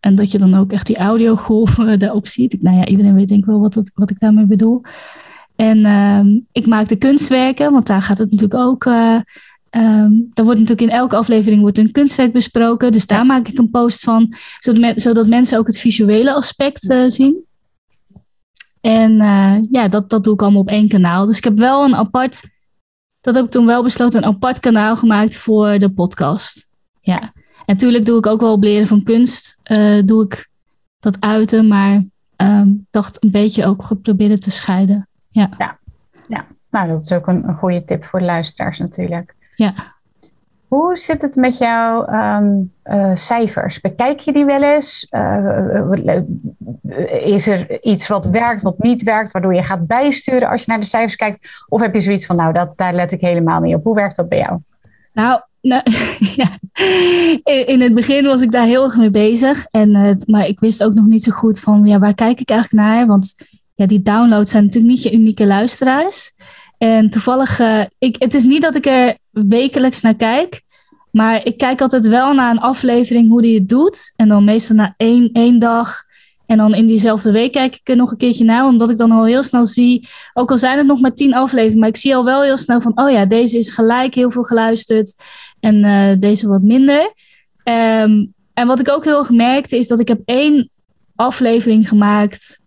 B: En dat je dan ook echt die audiogolven daarop ziet. Nou ja, iedereen weet denk ik wel wat, het, wat ik daarmee bedoel. En uh, ik maak de kunstwerken, want daar gaat het natuurlijk ook. Uh, um, er wordt natuurlijk in elke aflevering wordt een kunstwerk besproken. Dus daar maak ik een post van, zodat, me, zodat mensen ook het visuele aspect uh, zien. En ja, dat, dat doe ik allemaal op één kanaal. Dus ik heb wel een apart, dat heb ik toen wel besloten, een apart kanaal gemaakt voor de podcast. Ja. En natuurlijk doe ik ook wel op leren van kunst, doe ik dat uiten, maar um, dacht een beetje ook geprobeerd te scheiden. Ja.
A: ja. ja. Nou, dat is ook een, een goede tip voor de luisteraars natuurlijk.
B: Ja.
A: Hoe zit het met jouw um, uh, cijfers? Bekijk je die wel eens? Uh, is er iets wat werkt, wat niet werkt, waardoor je gaat bijsturen als je naar de cijfers kijkt? Of heb je zoiets van, nou, dat, daar let ik helemaal niet op. Hoe werkt dat bij jou?
B: Nou, nou in, het begin was ik daar heel erg mee bezig. En, uh, maar ik wist ook nog niet zo goed van, ja, waar kijk ik eigenlijk naar? Want ja, die downloads zijn natuurlijk niet je unieke luisteraars. En toevallig, uh, ik, het is niet dat ik er wekelijks naar kijk, maar ik kijk altijd wel naar een aflevering hoe die het doet. En dan meestal na één, één dag. En dan in diezelfde week kijk ik er nog een keertje naar, omdat ik dan al heel snel zie, ook al zijn het nog maar tien afleveringen, maar ik zie al wel heel snel van, oh ja, deze is gelijk heel veel geluisterd en uh, deze wat minder. Um, en wat ik ook heel erg merkte, is dat ik heb één aflevering gemaakt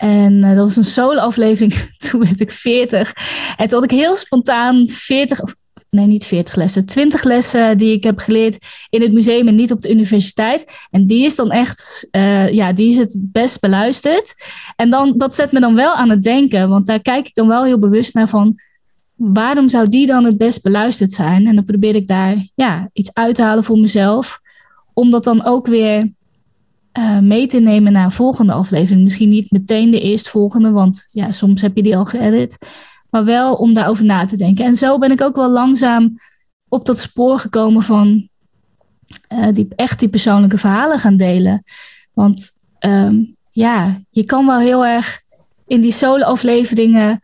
B: en uh, dat was een solo-aflevering. Toen werd ik 40. En toen had ik heel spontaan 40, of nee, niet 40 lessen, 20 lessen die ik heb geleerd in het museum en niet op de universiteit. En die is dan echt, uh, ja, die is het best beluisterd. En dan, dat zet me dan wel aan het denken, want daar kijk ik dan wel heel bewust naar van. Waarom zou die dan het best beluisterd zijn? En dan probeer ik daar ja, iets uit te halen voor mezelf. Om dat dan ook weer uh, mee te nemen naar een volgende aflevering. Misschien niet meteen de eerstvolgende, want ja, soms heb je die al geëdit. Maar wel om daarover na te denken. En zo ben ik ook wel langzaam op dat spoor gekomen van uh, die, echt die persoonlijke verhalen gaan delen. Want um, ja, je kan wel heel erg in die solo-afleveringen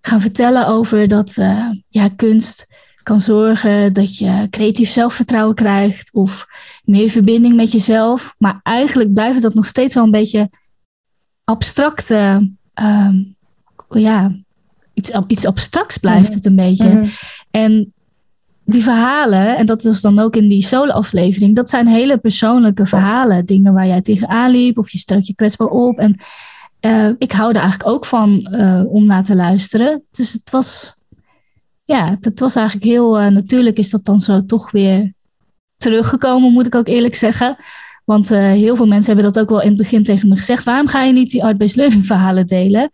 B: gaan vertellen over dat uh, ja, kunst kan zorgen dat je creatief zelfvertrouwen krijgt of meer verbinding met jezelf. Maar eigenlijk blijft dat nog steeds wel een beetje abstracte, um, ja, iets, iets abstracts blijft het een beetje. Mm -hmm. En die verhalen, en dat is dan ook in die solo-aflevering, dat zijn hele persoonlijke verhalen. Dingen waar jij tegenaan liep of je stelt je kwetsbaar op. En uh, ik hou er eigenlijk ook van uh, om naar te luisteren. Dus het was ja, het was eigenlijk heel uh, natuurlijk is dat dan zo toch weer teruggekomen, moet ik ook eerlijk zeggen. Want heel veel mensen hebben dat ook wel in het begin tegen me gezegd. Waarom ga je niet die art-based learning verhalen delen?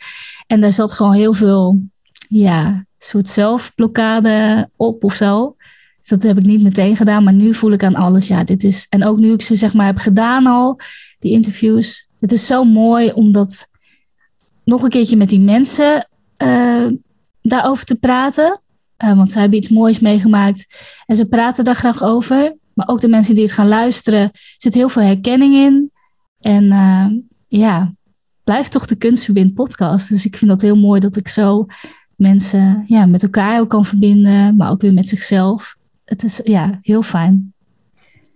B: En daar zat gewoon heel veel, ja, soort zelfblokkade op of zo. Dus dat heb ik niet meteen gedaan. Maar nu voel ik aan alles, ja, dit is... En ook nu ik ze zeg maar heb gedaan al, die interviews. Het is zo mooi om dat nog een keertje met die mensen uh, daarover te praten. Uh, want ze hebben iets moois meegemaakt en ze praten daar graag over. Maar ook de mensen die het gaan luisteren, er zit heel veel herkenning in. En uh, ja, blijft toch de Kunstverbind podcast. Dus ik vind dat heel mooi dat ik zo mensen ja, met elkaar ook kan verbinden, maar ook weer met zichzelf. Het is ja, heel fijn.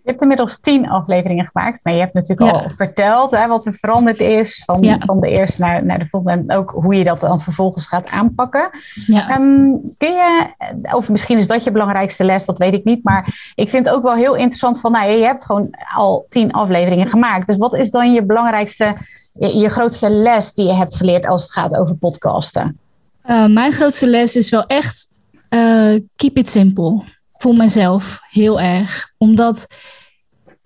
A: Je hebt inmiddels tien afleveringen gemaakt. Maar je hebt natuurlijk al verteld hè, wat er veranderd is van, van de eerste naar, naar de volgende. En ook hoe je dat dan vervolgens gaat aanpakken. Ja. Ehm, kun je, of misschien is dat je belangrijkste les, dat weet ik niet. Maar ik vind het ook wel heel interessant van, nou, je hebt gewoon al tien afleveringen gemaakt. Dus wat is dan je belangrijkste, je, grootste les die je hebt geleerd als het gaat over podcasten?
B: Uh, mijn grootste les is wel echt uh, keep it simple. Voor mezelf heel erg. Omdat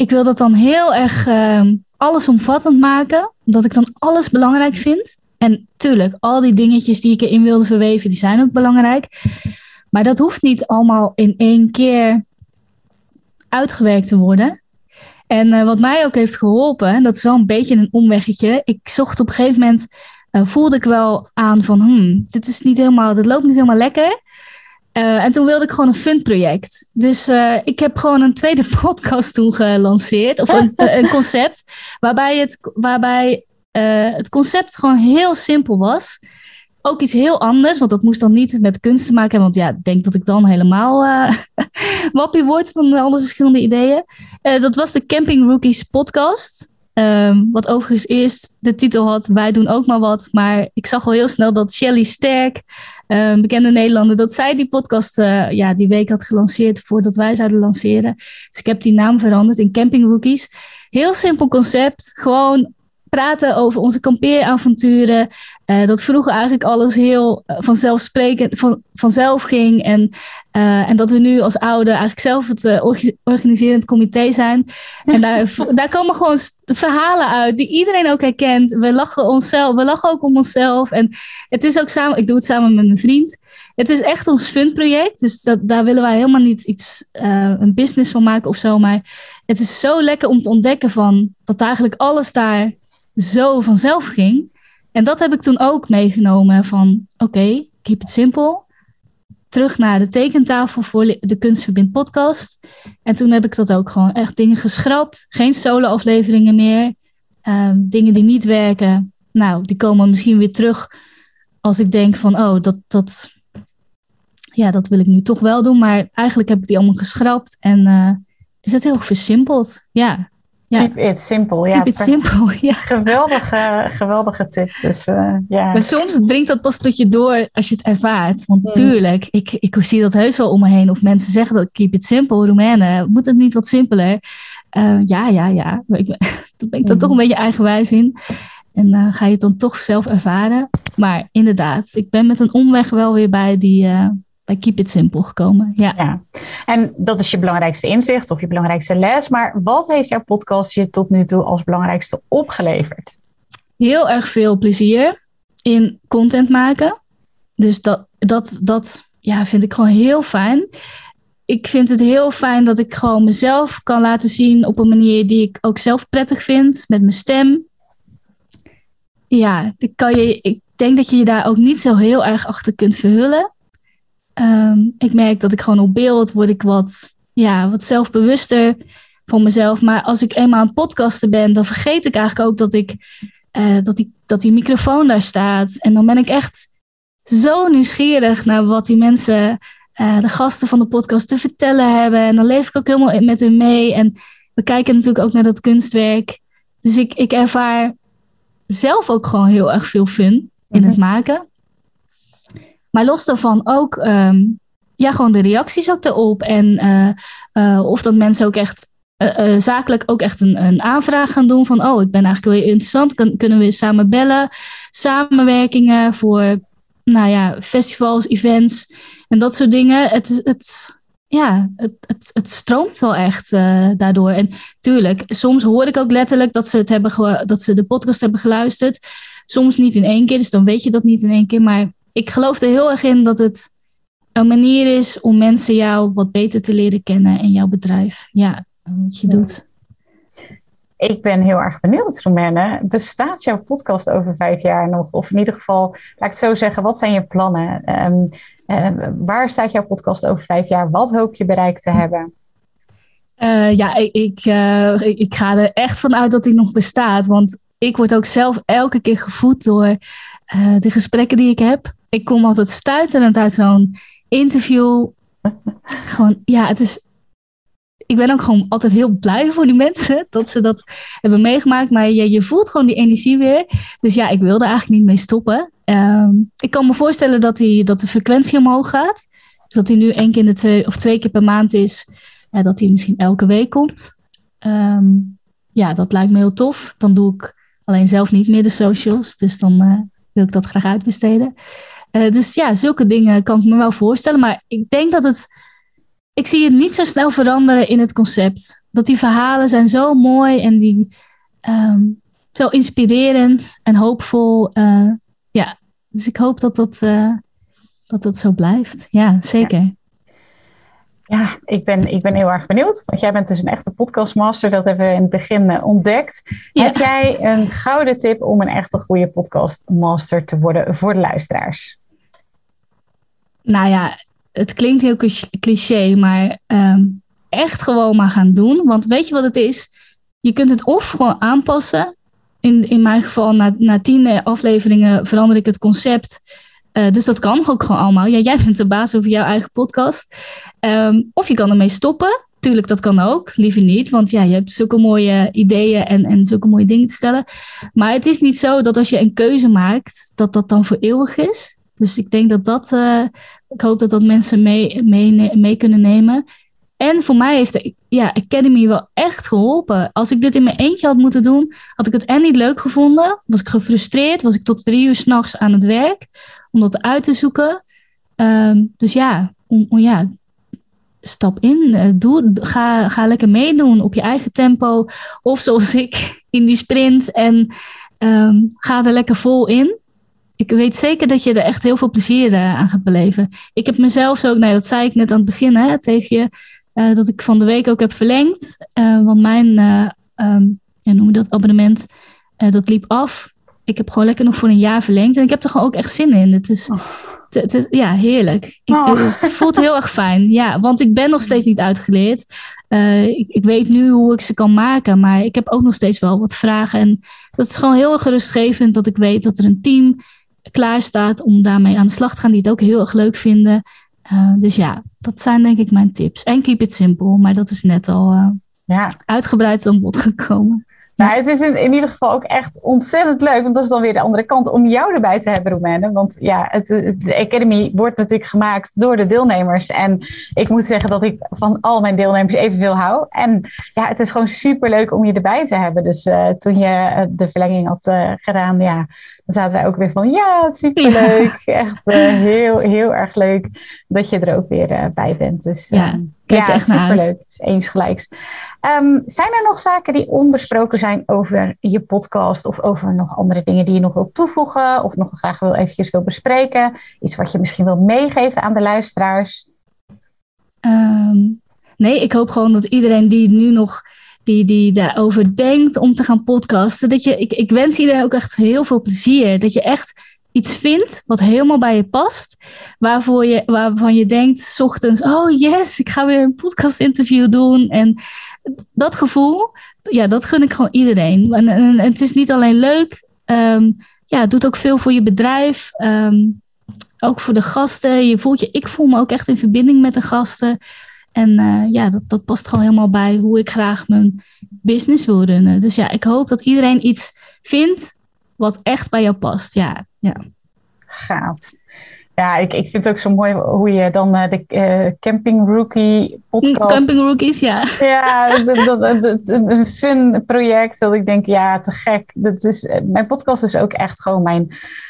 B: ik wil dat dan heel erg uh, allesomvattend maken. Omdat ik dan alles belangrijk vind. En tuurlijk, al die dingetjes die ik erin wilde verweven, die zijn ook belangrijk. Maar dat hoeft niet allemaal in één keer uitgewerkt te worden. En uh, wat mij ook heeft geholpen, en dat is wel een beetje een omweggetje. Ik zocht op een gegeven moment, uh, voelde ik wel aan van, hmm, dit is niet helemaal, dit loopt niet helemaal lekker. Uh, en toen wilde ik gewoon een fun project. Dus uh, ik heb gewoon een tweede podcast toen gelanceerd. Of een, een concept. Waarbij, het, waarbij uh, het concept gewoon heel simpel was. Ook iets heel anders. Want dat moest dan niet met kunst te maken hebben. Want ja, ik denk dat ik dan helemaal wappie word van alle verschillende ideeën. dat was de Camping Rookies podcast. Um, wat overigens eerst de titel had, wij doen ook maar wat. Maar ik zag al heel snel dat Shelly Sterk, um, bekende Nederlander, dat zij die podcast uh, ja, die week had gelanceerd voordat wij zouden lanceren. Dus ik heb die naam veranderd in Camping Rookies. Heel simpel concept, gewoon praten over onze kampeeravonturen. Uh, dat vroeger eigenlijk alles heel uh, vanzelfsprekend, van, vanzelf ging. En, uh, en dat we nu als ouder eigenlijk zelf het organiserend comité zijn. En daar, daar komen gewoon verhalen uit die iedereen ook herkent. We lachen, onszelf, we lachen ook om onszelf. En het is ook samen, ik doe het samen met mijn vriend. Het is echt ons fun project. Dus dat, daar willen wij helemaal niet iets, een business van maken of zo. Maar het is zo lekker om te ontdekken van dat eigenlijk alles daar zo vanzelf ging. En dat heb ik toen ook meegenomen van oké, keep it simple. Terug naar de tekentafel voor de Kunstverbind podcast. En toen heb ik dat ook gewoon echt dingen geschrapt. Geen solo afleveringen meer. Ehm, dingen die niet werken. Nou, die komen misschien weer terug als ik denk van oh, dat, dat, ja, dat wil ik nu toch wel doen. Maar eigenlijk heb ik die allemaal geschrapt en uh, is het heel versimpeld. Ja,
A: Keep it simple.
B: Ja, Keep it simple, ja.
A: Geweldige, geweldige tip. Dus, uh, ja.
B: Maar soms dringt dat pas tot je door als je het ervaart. Want mm. tuurlijk, ik, ik zie dat heus wel om me heen. Of mensen zeggen dat keep it simple, Roemenen. Moet het niet wat simpeler? Uh, ja, ja, ja. Ik, daar ben ik dan mm. toch een beetje eigenwijs in. En uh, ga je het dan toch zelf ervaren. Maar inderdaad, ik ben met een omweg wel weer bij die bij Keep It Simple gekomen. Ja. ja.
A: En dat is je belangrijkste inzicht of je belangrijkste les. Maar wat heeft jouw podcast je tot nu toe als belangrijkste opgeleverd?
B: Heel erg veel plezier in content maken. Dus dat, dat, dat ja, vind ik gewoon heel fijn. Ik vind het heel fijn dat ik gewoon mezelf kan laten zien op een manier die ik ook zelf prettig vind, met mijn stem. Ja, kan je, ik denk dat je je daar ook niet zo heel erg achter kunt verhullen. Ehm, ik merk dat ik gewoon op beeld word ik wat, ja, wat zelfbewuster van mezelf. Maar als ik eenmaal aan het podcasten ben, dan vergeet ik eigenlijk ook dat, ik, uh, dat, die, dat die microfoon daar staat. En dan ben ik echt zo nieuwsgierig naar wat die mensen, uh, de gasten van de podcast, te vertellen hebben. En dan leef ik ook helemaal met hun mee. En we kijken natuurlijk ook naar dat kunstwerk. Dus ik, ik ervaar zelf ook gewoon heel erg veel fun in het mhm. maken. Maar los daarvan ook um, ja, gewoon de reacties ook daarop. En uh, uh, of dat mensen ook echt uh, zakelijk ook echt een, een aanvraag gaan doen van oh, ik ben eigenlijk wel interessant. Kunnen we samen bellen? Samenwerkingen voor nou ja, festivals, events en dat soort dingen. Het, het, ja, het, het, het stroomt wel echt daardoor. En tuurlijk, soms hoor ik ook letterlijk dat ze, het hebben dat ze de podcast hebben geluisterd. Soms niet in één keer, dus dan weet je dat niet in één keer. Maar ik geloof er heel erg in dat het een manier is om mensen jou wat beter te leren kennen en jouw bedrijf. Ja, wat je doet.
A: Ik ben heel erg benieuwd, Romane. Bestaat jouw podcast over vijf jaar nog? Of in ieder geval, laat ik het zo zeggen, wat zijn je plannen? Um, waar staat jouw podcast over vijf jaar? Wat hoop je bereikt te hebben?
B: Uh, ja, ik, ik, uh, ik, ga er echt van uit dat hij nog bestaat. Want ik word ook zelf elke keer gevoed door de gesprekken die ik heb ik kom altijd stuiterend uit zo'n interview. Gewoon, ja, het is. ik ben ook gewoon altijd heel blij voor die mensen dat ze dat hebben meegemaakt. Maar je, je voelt gewoon die energie weer. Dus ja, ik wilde eigenlijk niet mee stoppen. Ehm, ik kan me voorstellen dat, die, dat de frequentie omhoog gaat. Dus dat hij nu één keer in de twee of twee keer per maand is. Ja, dat hij misschien elke week komt. Ehm, ja, dat lijkt me heel tof. Dan doe ik alleen zelf niet meer de socials. Dus dan uh, wil ik dat graag uitbesteden. Uh, dus ja, zulke dingen kan ik me wel voorstellen. Maar ik denk dat het. Ik zie het niet zo snel veranderen in het concept. Dat die verhalen zijn zo mooi en die. Um, zo inspirerend en hoopvol. Uh, ja, dus ik hoop dat dat, dat, dat zo blijft. Ja, zeker. Ja.
A: Ja, ik ben, ik ben heel erg benieuwd. Want jij bent dus een echte podcastmaster. Dat hebben we in het begin ontdekt. Ja. Heb jij een gouden tip om een echte goede podcastmaster te worden voor de luisteraars?
B: Nou ja, het klinkt heel cliché, maar um, echt gewoon maar gaan doen. Want weet je wat het is? Je kunt het of gewoon aanpassen. In, in mijn geval, na, na tien afleveringen verander ik het concept. Uh, dus dat kan ook gewoon allemaal. Ja, jij bent de baas over jouw eigen podcast. Um, of je kan ermee stoppen. Tuurlijk, dat kan ook. Liever niet, want ja, je hebt zulke mooie ideeën en, en zulke mooie dingen te vertellen. Maar het is niet zo dat als je een keuze maakt, dat dat dan voor eeuwig is. Dus ik denk dat dat, uh, ik hoop dat dat mensen mee, mee, kunnen nemen. En voor mij heeft de ja, Academy wel echt geholpen. Als ik dit in mijn eentje had moeten doen, had ik het en niet leuk gevonden. Was ik gefrustreerd, was ik tot drie uur s'nachts aan het werk om dat uit te zoeken. Um, dus ja, om, ja, stap in. Uh, doe, ga, ga lekker meedoen op je eigen tempo. Of zoals ik in die sprint en um, ga er lekker vol in. Ik weet zeker dat je er echt heel veel plezier uh, aan gaat beleven. Ik heb mezelf ook, nou, dat zei ik net aan het begin hè, tegen je, uh, dat ik van de week ook heb verlengd. want mijn, um, ja, noem je dat, abonnement, dat liep af ik heb gewoon lekker nog voor een jaar verlengd. En ik heb er gewoon ook echt zin in. Het is, het, het, ja, heerlijk. Ik, oh. Het voelt heel erg fijn. Ja, want ik ben nog steeds niet uitgeleerd. Ik, ik, weet nu hoe ik ze kan maken. Maar ik heb ook nog steeds wel wat vragen. En dat is gewoon heel erg gerustgevend dat ik weet dat er een team klaar staat om daarmee aan de slag te gaan. Die het ook heel erg leuk vinden. Uh, dus ja, dat zijn denk ik mijn tips. En keep it simple. Maar dat is net al uh, ja. uitgebreid aan bod gekomen.
A: Nou, het is in, in, ieder geval ook echt ontzettend leuk, want dat is dan weer de andere kant, om jou erbij te hebben, Romaine. Want ja, het, de Academy wordt natuurlijk gemaakt door de deelnemers. En ik moet zeggen dat ik van al mijn deelnemers evenveel hou. En ja, het is gewoon super leuk om je erbij te hebben. Dus uh, toen je de verlenging had gedaan, ja, dan zaten wij ook weer van, ja, superleuk. Ja. Echt uh, heel, heel erg leuk dat je er ook weer bij bent. Dus
B: ja, ja
A: echt superleuk. Dus eens gelijks. Um, zijn er nog zaken die onbesproken zijn over je podcast of over nog andere dingen die je nog wilt toevoegen of nog graag wil eventjes wil bespreken? Iets wat je misschien wil meegeven aan de luisteraars?
B: Um, nee, ik hoop gewoon dat iedereen die nu nog die, die daarover denkt om te gaan podcasten, dat je, ik, ik wens iedereen ook echt heel veel plezier. Dat je echt iets vindt wat helemaal bij je past, waarvoor je, waarvan je denkt, s ochtends, oh yes, ik ga weer een podcast interview doen. En dat gevoel, ja, dat gun ik gewoon iedereen. En, het is niet alleen leuk, um, ja, het doet ook veel voor je bedrijf. Um, ook voor de gasten. Je voelt je, ik voel me ook echt in verbinding met de gasten. En uh, ja, dat, dat past gewoon helemaal bij hoe ik graag mijn business wil runnen. Dus ja, ik hoop dat iedereen iets vindt wat echt bij jou past. Ja, ja.
A: Gaaf. Ja, ik, ik vind het ook zo mooi hoe je dan uh, de uh, Camping Rookie podcast...
B: Camping Rookies, ja.
A: Ja, dat, dat, dat, een fun project. Dat ik denk, ja, te gek. Dat is, eh, mijn podcast is ook echt gewoon mijn,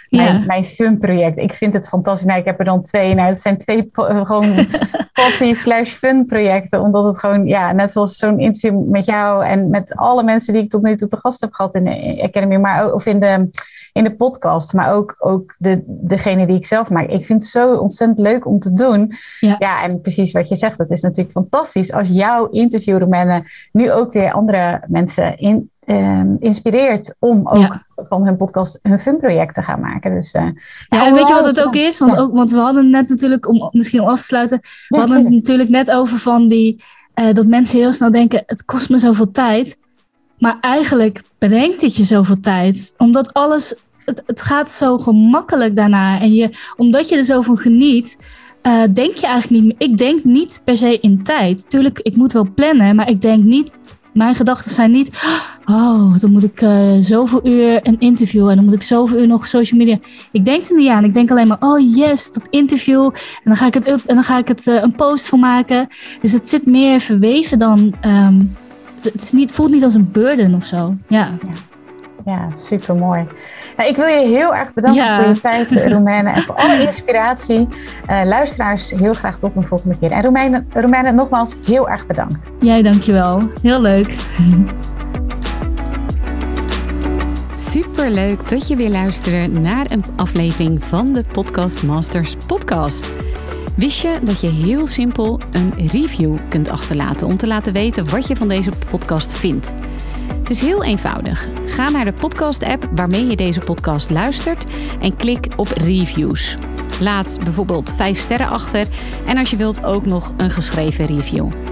A: mijn, ja. mijn fun project. Ik vind het fantastisch. Nou, ik heb er dan twee. Nou, het zijn twee gewoon passie slash fun projecten. Omdat het gewoon, ja, net zoals zo'n interview met jou... en met alle mensen die ik tot nu toe te gast heb gehad in de Academy... maar ook, of in de in de podcast, maar ook, ook de, degene die ik zelf maak. Ik vind het zo ontzettend leuk om te doen. Ja, ja en precies wat je zegt, dat is natuurlijk fantastisch als jouw interviewromanen nu ook weer andere mensen in, um, inspireert om ook ja. van hun podcast hun funproject te gaan maken. Dus, uh,
B: ja, en weet je wat het ook is? Want, ook, want we hadden net natuurlijk, om misschien om af te sluiten, we hadden het natuurlijk net over van die, uh, dat mensen heel snel denken, het kost me zoveel tijd. Maar eigenlijk brengt het je zoveel tijd. Omdat alles, het, het gaat zo gemakkelijk daarna. En je, omdat je er zo van geniet, uh, denk je eigenlijk niet. Ik denk niet per se in tijd. Tuurlijk, ik moet wel plannen, maar ik denk niet. Mijn gedachten zijn niet. Oh, dan moet ik uh, zoveel uur een interview en dan moet ik zoveel uur nog social media. Ik denk er niet aan. Ik denk alleen maar, oh yes, dat interview. En dan ga ik het up en dan ga ik het uh, een post voor maken. Dus het zit meer verweven dan. Um, het is niet, voelt niet als een burden of zo. Ja.
A: Ja, super mooi. Nou, ik wil je heel erg bedanken voor je tijd, Romeine, en voor alle inspiratie. Uh, luisteraars, heel graag tot een volgende keer. En Romeine, nogmaals, heel erg bedankt.
B: Jij, dankjewel. Heel leuk.
C: Super leuk dat je weer luisterde naar een aflevering van de Podcast Masters podcast. Wist je dat je heel simpel een review kunt achterlaten om te laten weten wat je van deze podcast vindt? Het is heel eenvoudig. Ga naar de podcast-app waarmee je deze podcast luistert en klik op reviews. Laat bijvoorbeeld 5 sterren achter en als je wilt ook nog een geschreven review.